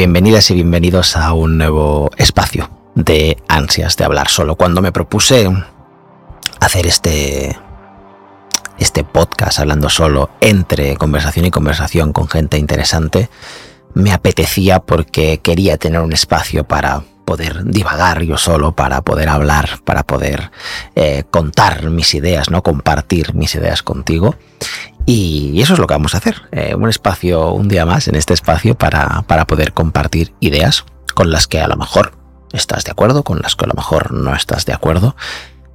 Bienvenidas y bienvenidos a un nuevo espacio de ansias de hablar solo. Cuando me propuse hacer este este podcast hablando solo entre conversación y conversación con gente interesante, me apetecía porque quería tener un espacio para poder divagar yo solo, para poder hablar, para poder eh, contar mis ideas, no compartir mis ideas contigo. Y eso es lo que vamos a hacer. Eh, un espacio, un día más en este espacio para, para poder compartir ideas con las que a lo mejor estás de acuerdo, con las que a lo mejor no estás de acuerdo.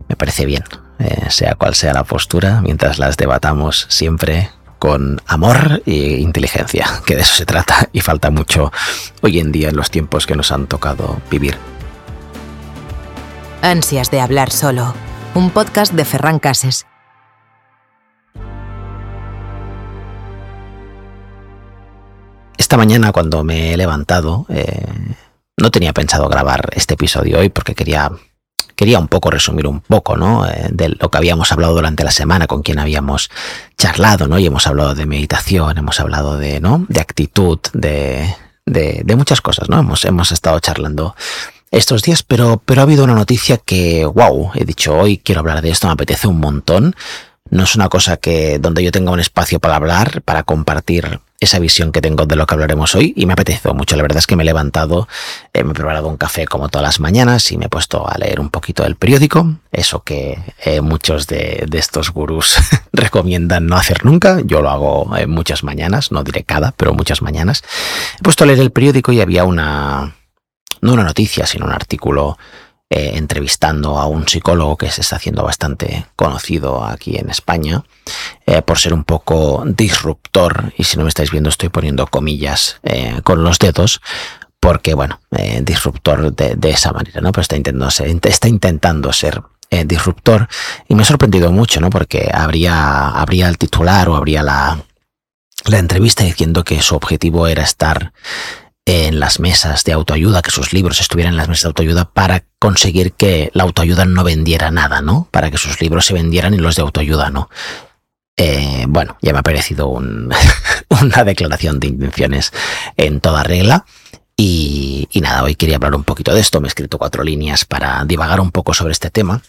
Me parece bien, eh, sea cual sea la postura, mientras las debatamos siempre con amor e inteligencia, que de eso se trata y falta mucho hoy en día en los tiempos que nos han tocado vivir. Ansias de hablar solo, un podcast de Ferran Cases. Mañana cuando me he levantado, eh, no tenía pensado grabar este episodio hoy porque quería quería un poco resumir un poco, ¿no? Eh, de lo que habíamos hablado durante la semana, con quien habíamos charlado, ¿no? Y hemos hablado de meditación, hemos hablado de, ¿no? De actitud, de, de, de muchas cosas, ¿no? Hemos, hemos estado charlando estos días, pero, pero ha habido una noticia que, wow, he dicho hoy quiero hablar de esto, me apetece un montón. No es una cosa que donde yo tenga un espacio para hablar, para compartir esa visión que tengo de lo que hablaremos hoy y me apetece mucho. La verdad es que me he levantado, eh, me he preparado un café como todas las mañanas y me he puesto a leer un poquito del periódico, eso que eh, muchos de, estos gurús recomiendan no hacer nunca. Yo lo hago en muchas mañanas, no diré cada, pero muchas mañanas. He puesto a leer el periódico y había una, no una noticia, sino un artículo eh, entrevistando a un psicólogo que se está haciendo bastante conocido aquí en España eh, por ser un poco disruptor y si no me estáis viendo estoy poniendo comillas eh, con los dedos porque bueno disruptor de, esa manera no pero está intentando ser, está intentando ser disruptor y me ha sorprendido mucho no porque habría habría el titular o habría la la entrevista diciendo que su objetivo era estar en las mesas de autoayuda, que sus libros estuvieran en las mesas de autoayuda para conseguir que la autoayuda no vendiera nada, ¿no? Para que sus libros se vendieran y los de autoayuda no. Eh, bueno, ya me ha parecido una declaración de intenciones en toda regla. Y, y nada, hoy quería hablar un poquito de esto. Me he escrito cuatro líneas para divagar un poco sobre este tema.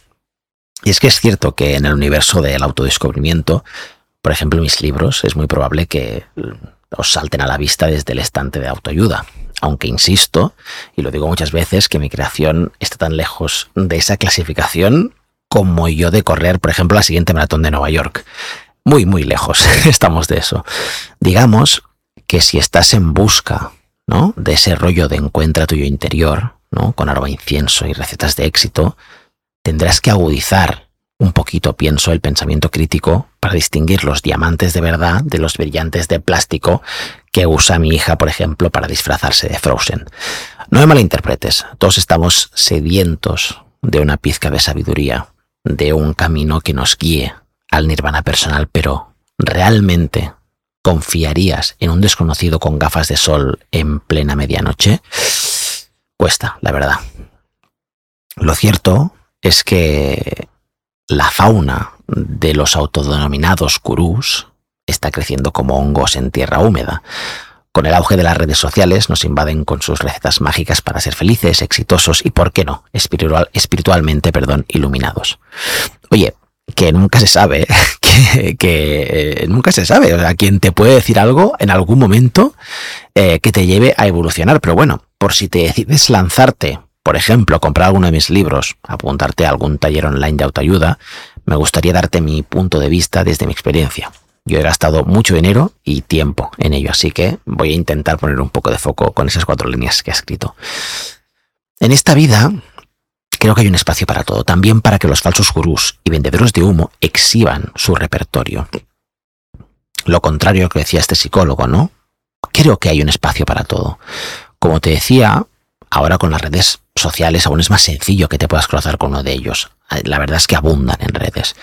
Y es que es cierto que en el universo del autodescubrimiento, por ejemplo, mis libros, es muy probable que os salten a la vista desde el estante de autoayuda. Aunque insisto, y lo digo muchas veces, que mi creación está tan lejos de esa clasificación como yo de correr, por ejemplo, la siguiente maratón de Nueva York. Muy, muy lejos estamos de eso. Digamos que si estás en busca ¿no? de ese rollo de encuentra tuyo interior, ¿no? con aroma incienso y recetas de éxito, tendrás que agudizar un poquito, pienso, el pensamiento crítico distinguir los diamantes de verdad de los brillantes de plástico que usa mi hija, por ejemplo, para disfrazarse de Frozen. No me malinterpretes, todos estamos sedientos de una pizca de sabiduría, de un camino que nos guíe al nirvana personal, pero ¿realmente confiarías en un desconocido con gafas de sol en plena medianoche? Cuesta, la verdad. Lo cierto es que la fauna de los autodenominados gurús está creciendo como hongos en tierra húmeda. Con el auge de las redes sociales nos invaden con sus recetas mágicas para ser felices, exitosos y, ¿por qué no?, espiritual, espiritualmente perdón, iluminados. Oye, que nunca se sabe, que, que eh, nunca se sabe, o sea, quien te puede decir algo en algún momento eh, que te lleve a evolucionar, pero bueno, por si te decides lanzarte por ejemplo, comprar alguno de mis libros, apuntarte a algún taller online de autoayuda, me gustaría darte mi punto de vista desde mi experiencia. Yo he gastado mucho dinero y tiempo en ello, así que voy a intentar poner un poco de foco con esas cuatro líneas que he escrito. En esta vida, creo que hay un espacio para todo, también para que los falsos gurús y vendedores de humo exhiban su repertorio. Lo contrario a lo que decía este psicólogo, ¿no? Creo que hay un espacio para todo. Como te decía, ahora con las redes sociales aún es más sencillo que te puedas cruzar con uno de ellos. La verdad es que abundan en redes.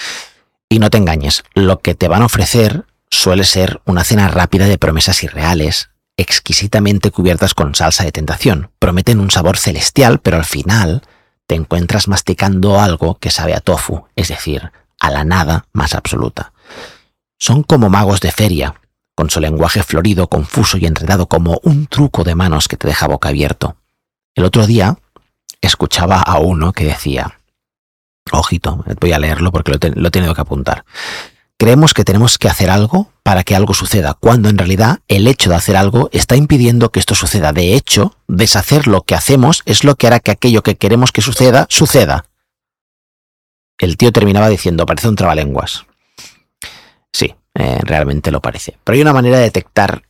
Y no te engañes, lo que te van a ofrecer suele ser una cena rápida de promesas irreales, exquisitamente cubiertas con salsa de tentación. Prometen un sabor celestial, pero al final te encuentras masticando algo que sabe a tofu, es decir, a la nada más absoluta. Son como magos de feria, con su lenguaje florido, confuso y enredado como un truco de manos que te deja boca abierto. El otro día escuchaba a uno que decía, ojito, voy a leerlo porque lo, lo he tenido que apuntar. Creemos que tenemos que hacer algo para que algo suceda, cuando en realidad el hecho de hacer algo está impidiendo que esto suceda. De hecho, deshacer lo que hacemos es lo que hará que aquello que queremos que suceda, suceda. El tío terminaba diciendo, parece un trabalenguas. Sí, eh, realmente lo parece. Pero hay una manera de detectar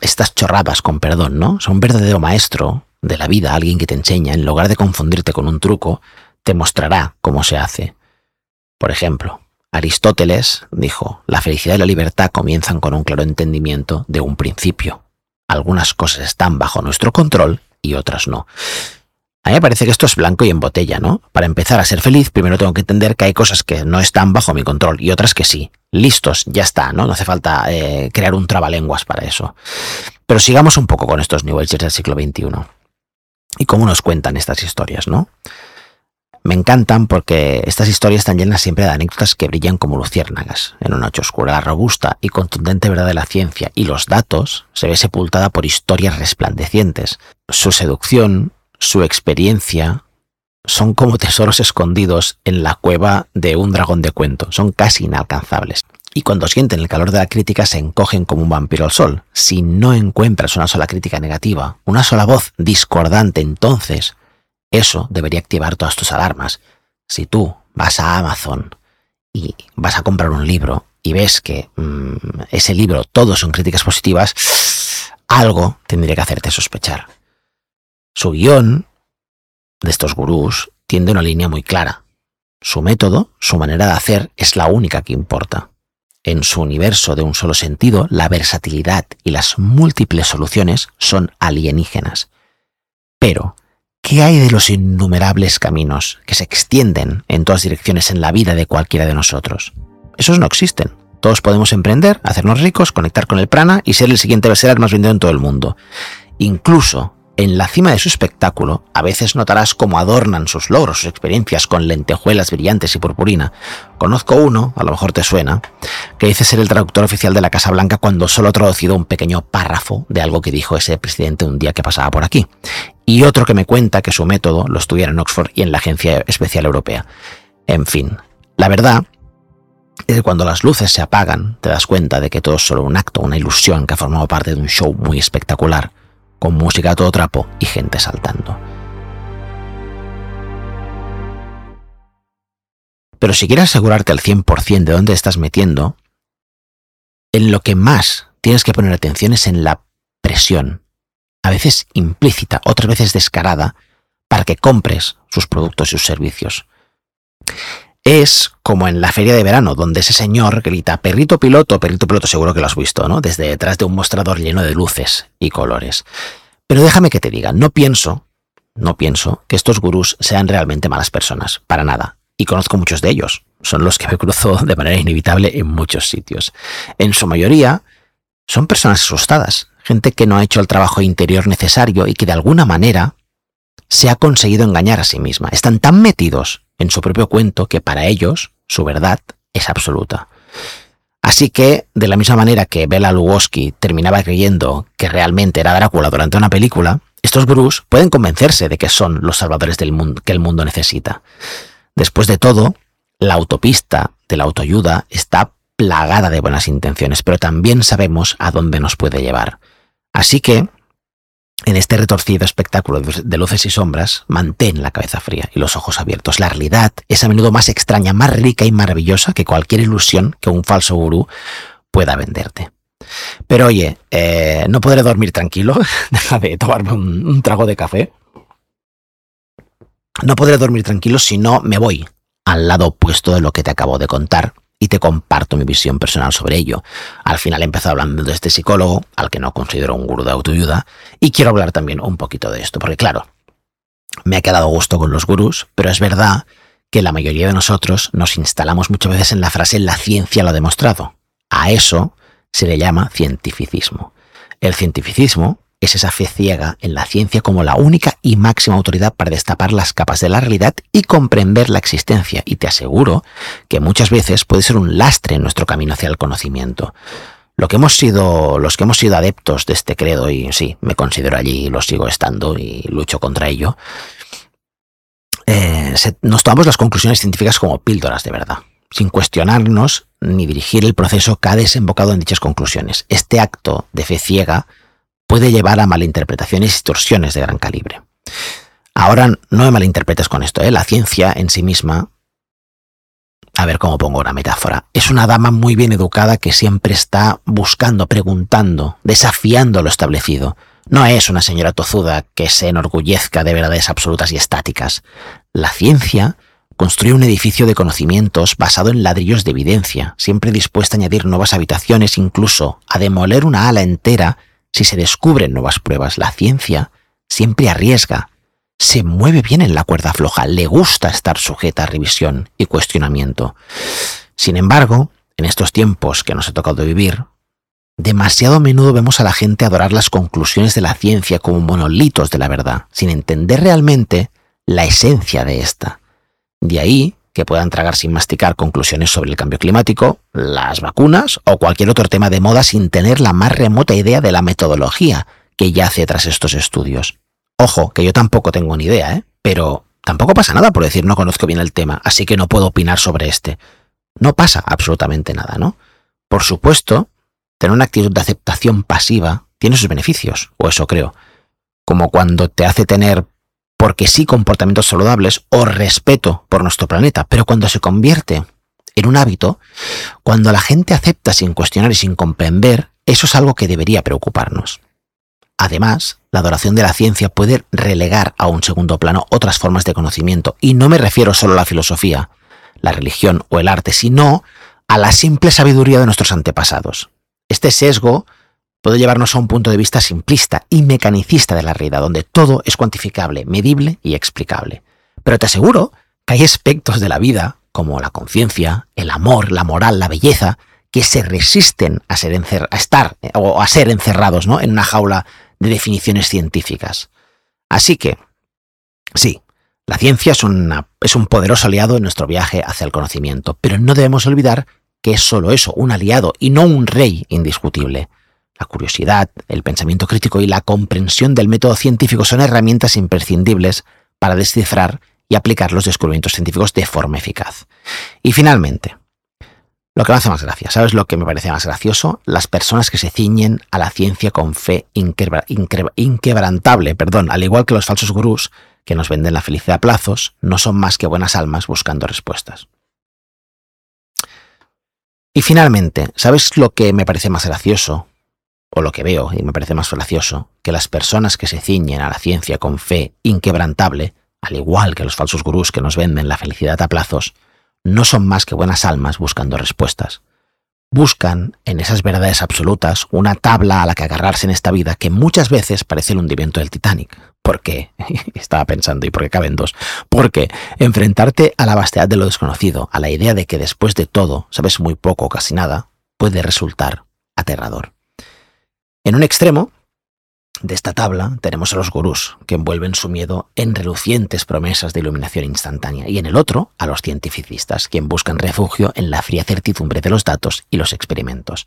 estas chorradas con perdón, ¿no? O un verdadero maestro de la vida, alguien que te enseña, en lugar de confundirte con un truco, te mostrará cómo se hace. Por ejemplo, Aristóteles dijo, la felicidad y la libertad comienzan con un claro entendimiento de un principio. Algunas cosas están bajo nuestro control y otras no. A mí me parece que esto es blanco y en botella, ¿no? Para empezar a ser feliz, primero tengo que entender que hay cosas que no están bajo mi control y otras que sí. Listos, ya está, ¿no? No hace falta eh, crear un trabalenguas para eso. Pero sigamos un poco con estos New Agers del siglo XXI. Y cómo nos cuentan estas historias, ¿no? Me encantan porque estas historias están llenas siempre de anécdotas que brillan como luciérnagas. En una noche oscura, robusta y contundente verdad de la ciencia y los datos se ve sepultada por historias resplandecientes. Su seducción, su experiencia son como tesoros escondidos en la cueva de un dragón de cuento, son casi inalcanzables. Y cuando sienten el calor de la crítica se encogen como un vampiro al sol. Si no encuentras una sola crítica negativa, una sola voz discordante, entonces eso debería activar todas tus alarmas. Si tú vas a Amazon y vas a comprar un libro y ves que mm, ese libro todos son críticas positivas, algo tendría que hacerte sospechar. Su guion de estos gurús tiende una línea muy clara. Su método, su manera de hacer, es la única que importa. En su universo de un solo sentido, la versatilidad y las múltiples soluciones son alienígenas. Pero, ¿qué hay de los innumerables caminos que se extienden en todas direcciones en la vida de cualquiera de nosotros? Esos no existen. Todos podemos emprender, hacernos ricos, conectar con el prana y ser el siguiente bestseller más vendido en todo el mundo. Incluso en la cima de su espectáculo, a veces notarás cómo adornan sus logros, sus experiencias con lentejuelas brillantes y purpurina. Conozco uno, a lo mejor te suena, que dice ser el traductor oficial de la Casa Blanca cuando solo ha traducido un pequeño párrafo de algo que dijo ese presidente un día que pasaba por aquí. Y otro que me cuenta que su método lo estudiara en Oxford y en la Agencia Especial Europea. En fin, la verdad es que cuando las luces se apagan, te das cuenta de que todo es solo un acto, una ilusión que ha formado parte de un show muy espectacular con música a todo trapo y gente saltando. Pero si quieres asegurarte al 100% de dónde estás metiendo, en lo que más tienes que poner atención es en la presión, a veces implícita, otras veces descarada, para que compres sus productos y sus servicios. Es como en la feria de verano, donde ese señor grita perrito piloto, perrito piloto, seguro que lo has visto, ¿no? Desde detrás de un mostrador lleno de luces y colores. Pero déjame que te diga, no pienso, no pienso que estos gurús sean realmente malas personas, para nada. Y conozco muchos de ellos. Son los que me cruzo de manera inevitable en muchos sitios. En su mayoría, son personas asustadas, gente que no ha hecho el trabajo interior necesario y que de alguna manera se ha conseguido engañar a sí misma. Están tan metidos en su propio cuento que para ellos su verdad es absoluta. Así que, de la misma manera que Bela Lugoski terminaba creyendo que realmente era Drácula durante una película, estos gurús pueden convencerse de que son los salvadores del mundo que el mundo necesita. Después de todo, la autopista de la autoayuda está plagada de buenas intenciones, pero también sabemos a dónde nos puede llevar. Así que, en este retorcido espectáculo de luces y sombras, mantén la cabeza fría y los ojos abiertos. La realidad es a menudo más extraña, más rica y maravillosa que cualquier ilusión que un falso gurú pueda venderte. Pero oye, eh, no podré dormir tranquilo. Deja de tomarme un trago de café. No podré dormir tranquilo si no me voy al lado opuesto de lo que te acabo de contar y te comparto mi visión personal sobre ello. Al final he empezado hablando de este psicólogo, al que no considero un gurú de autoayuda, y quiero hablar también un poquito de esto, porque claro, me ha quedado gusto con los gurús, pero es verdad que la mayoría de nosotros nos instalamos muchas veces en la frase la ciencia lo ha demostrado. A eso se le llama cientificismo. El cientificismo es esa fe ciega en la ciencia como la única y máxima autoridad para destapar las capas de la realidad y comprender la existencia. Y te aseguro que muchas veces puede ser un lastre en nuestro camino hacia el conocimiento. Lo que hemos sido, los que hemos sido adeptos de este credo, y sí, me considero allí, lo sigo estando y lucho contra ello, eh, nos tomamos las conclusiones científicas como píldoras de verdad, sin cuestionarnos ni dirigir el proceso que ha desembocado en dichas conclusiones. Este acto de fe ciega puede llevar a malinterpretaciones y distorsiones de gran calibre. Ahora no me malinterpretes con esto, ¿eh? la ciencia en sí misma a ver cómo pongo una metáfora. Es una dama muy bien educada que siempre está buscando, preguntando, desafiando lo establecido. No es una señora tozuda que se enorgullezca de verdades absolutas y estáticas. La ciencia construye un edificio de conocimientos basado en ladrillos de evidencia, siempre dispuesta a añadir nuevas habitaciones, incluso a demoler una ala entera si se descubren nuevas pruebas. La ciencia siempre arriesga, se mueve bien en la cuerda floja, le gusta estar sujeta a revisión y cuestionamiento. Sin embargo, en estos tiempos que nos ha tocado vivir, demasiado a menudo vemos a la gente adorar las conclusiones de la ciencia como monolitos de la verdad, sin entender realmente la esencia de esta. De ahí que puedan tragar sin masticar conclusiones sobre el cambio climático, las vacunas o cualquier otro tema de moda sin tener la más remota idea de la metodología que yace tras estos estudios. Ojo, que yo tampoco tengo ni idea, ¿eh? Pero tampoco pasa nada por decir no conozco bien el tema, así que no puedo opinar sobre este. No pasa absolutamente nada, ¿no? Por supuesto, tener una actitud de aceptación pasiva tiene sus beneficios, o eso creo. Como cuando te hace tener, porque sí, comportamientos saludables o respeto por nuestro planeta, pero cuando se convierte en un hábito, cuando la gente acepta sin cuestionar y sin comprender, eso es algo que debería preocuparnos. Además, la adoración de la ciencia puede relegar a un segundo plano otras formas de conocimiento, y no me refiero solo a la filosofía, la religión o el arte, sino a la simple sabiduría de nuestros antepasados. Este sesgo puede llevarnos a un punto de vista simplista y mecanicista de la realidad, donde todo es cuantificable, medible y explicable. Pero te aseguro que hay aspectos de la vida, como la conciencia, el amor, la moral, la belleza, que se resisten a, ser a estar o a ser encerrados ¿no? en una jaula de definiciones científicas. Así que, sí, la ciencia es, es un poderoso aliado en nuestro viaje hacia el conocimiento, pero no debemos olvidar que es solo eso, un aliado y no un rey indiscutible. La curiosidad, el pensamiento crítico y la comprensión del método científico son herramientas imprescindibles para descifrar y aplicar los descubrimientos científicos de forma eficaz. Y finalmente, lo que me hace más gracia, ¿sabes lo que me parece más gracioso? Las personas que se ciñen a la ciencia con fe inquebrantable, perdón, al igual que los falsos gurús que nos venden la felicidad a plazos, no son más que buenas almas buscando respuestas. Y finalmente, ¿sabes lo que me parece más gracioso? O lo que veo y me parece más gracioso, que las personas que se ciñen a la ciencia con fe inquebrantable, al igual que los falsos gurús que nos venden la felicidad a plazos, no son más que buenas almas buscando respuestas. Buscan en esas verdades absolutas una tabla a la que agarrarse en esta vida que muchas veces parece el hundimiento del Titanic. ¿Por qué? Estaba pensando, ¿y por qué caben dos? Porque enfrentarte a la vastedad de lo desconocido, a la idea de que después de todo sabes muy poco o casi nada, puede resultar aterrador. En un extremo, de esta tabla tenemos a los gurús, que envuelven su miedo en relucientes promesas de iluminación instantánea, y en el otro a los cientificistas, quien buscan refugio en la fría certidumbre de los datos y los experimentos.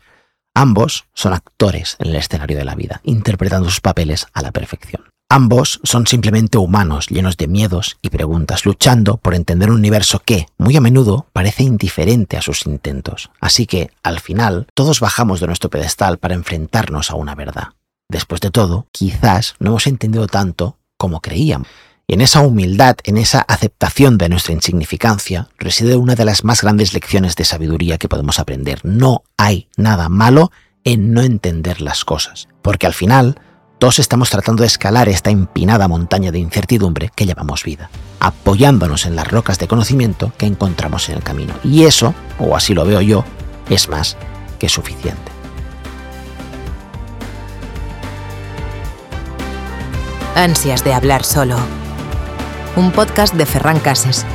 Ambos son actores en el escenario de la vida, interpretando sus papeles a la perfección. Ambos son simplemente humanos llenos de miedos y preguntas, luchando por entender un universo que, muy a menudo, parece indiferente a sus intentos. Así que, al final, todos bajamos de nuestro pedestal para enfrentarnos a una verdad. Después de todo, quizás no hemos entendido tanto como creíamos. Y en esa humildad, en esa aceptación de nuestra insignificancia, reside una de las más grandes lecciones de sabiduría que podemos aprender. No hay nada malo en no entender las cosas, porque al final todos estamos tratando de escalar esta empinada montaña de incertidumbre que llevamos vida, apoyándonos en las rocas de conocimiento que encontramos en el camino. Y eso, o así lo veo yo, es más que suficiente. Ansias de hablar solo. Un podcast de Ferran Cases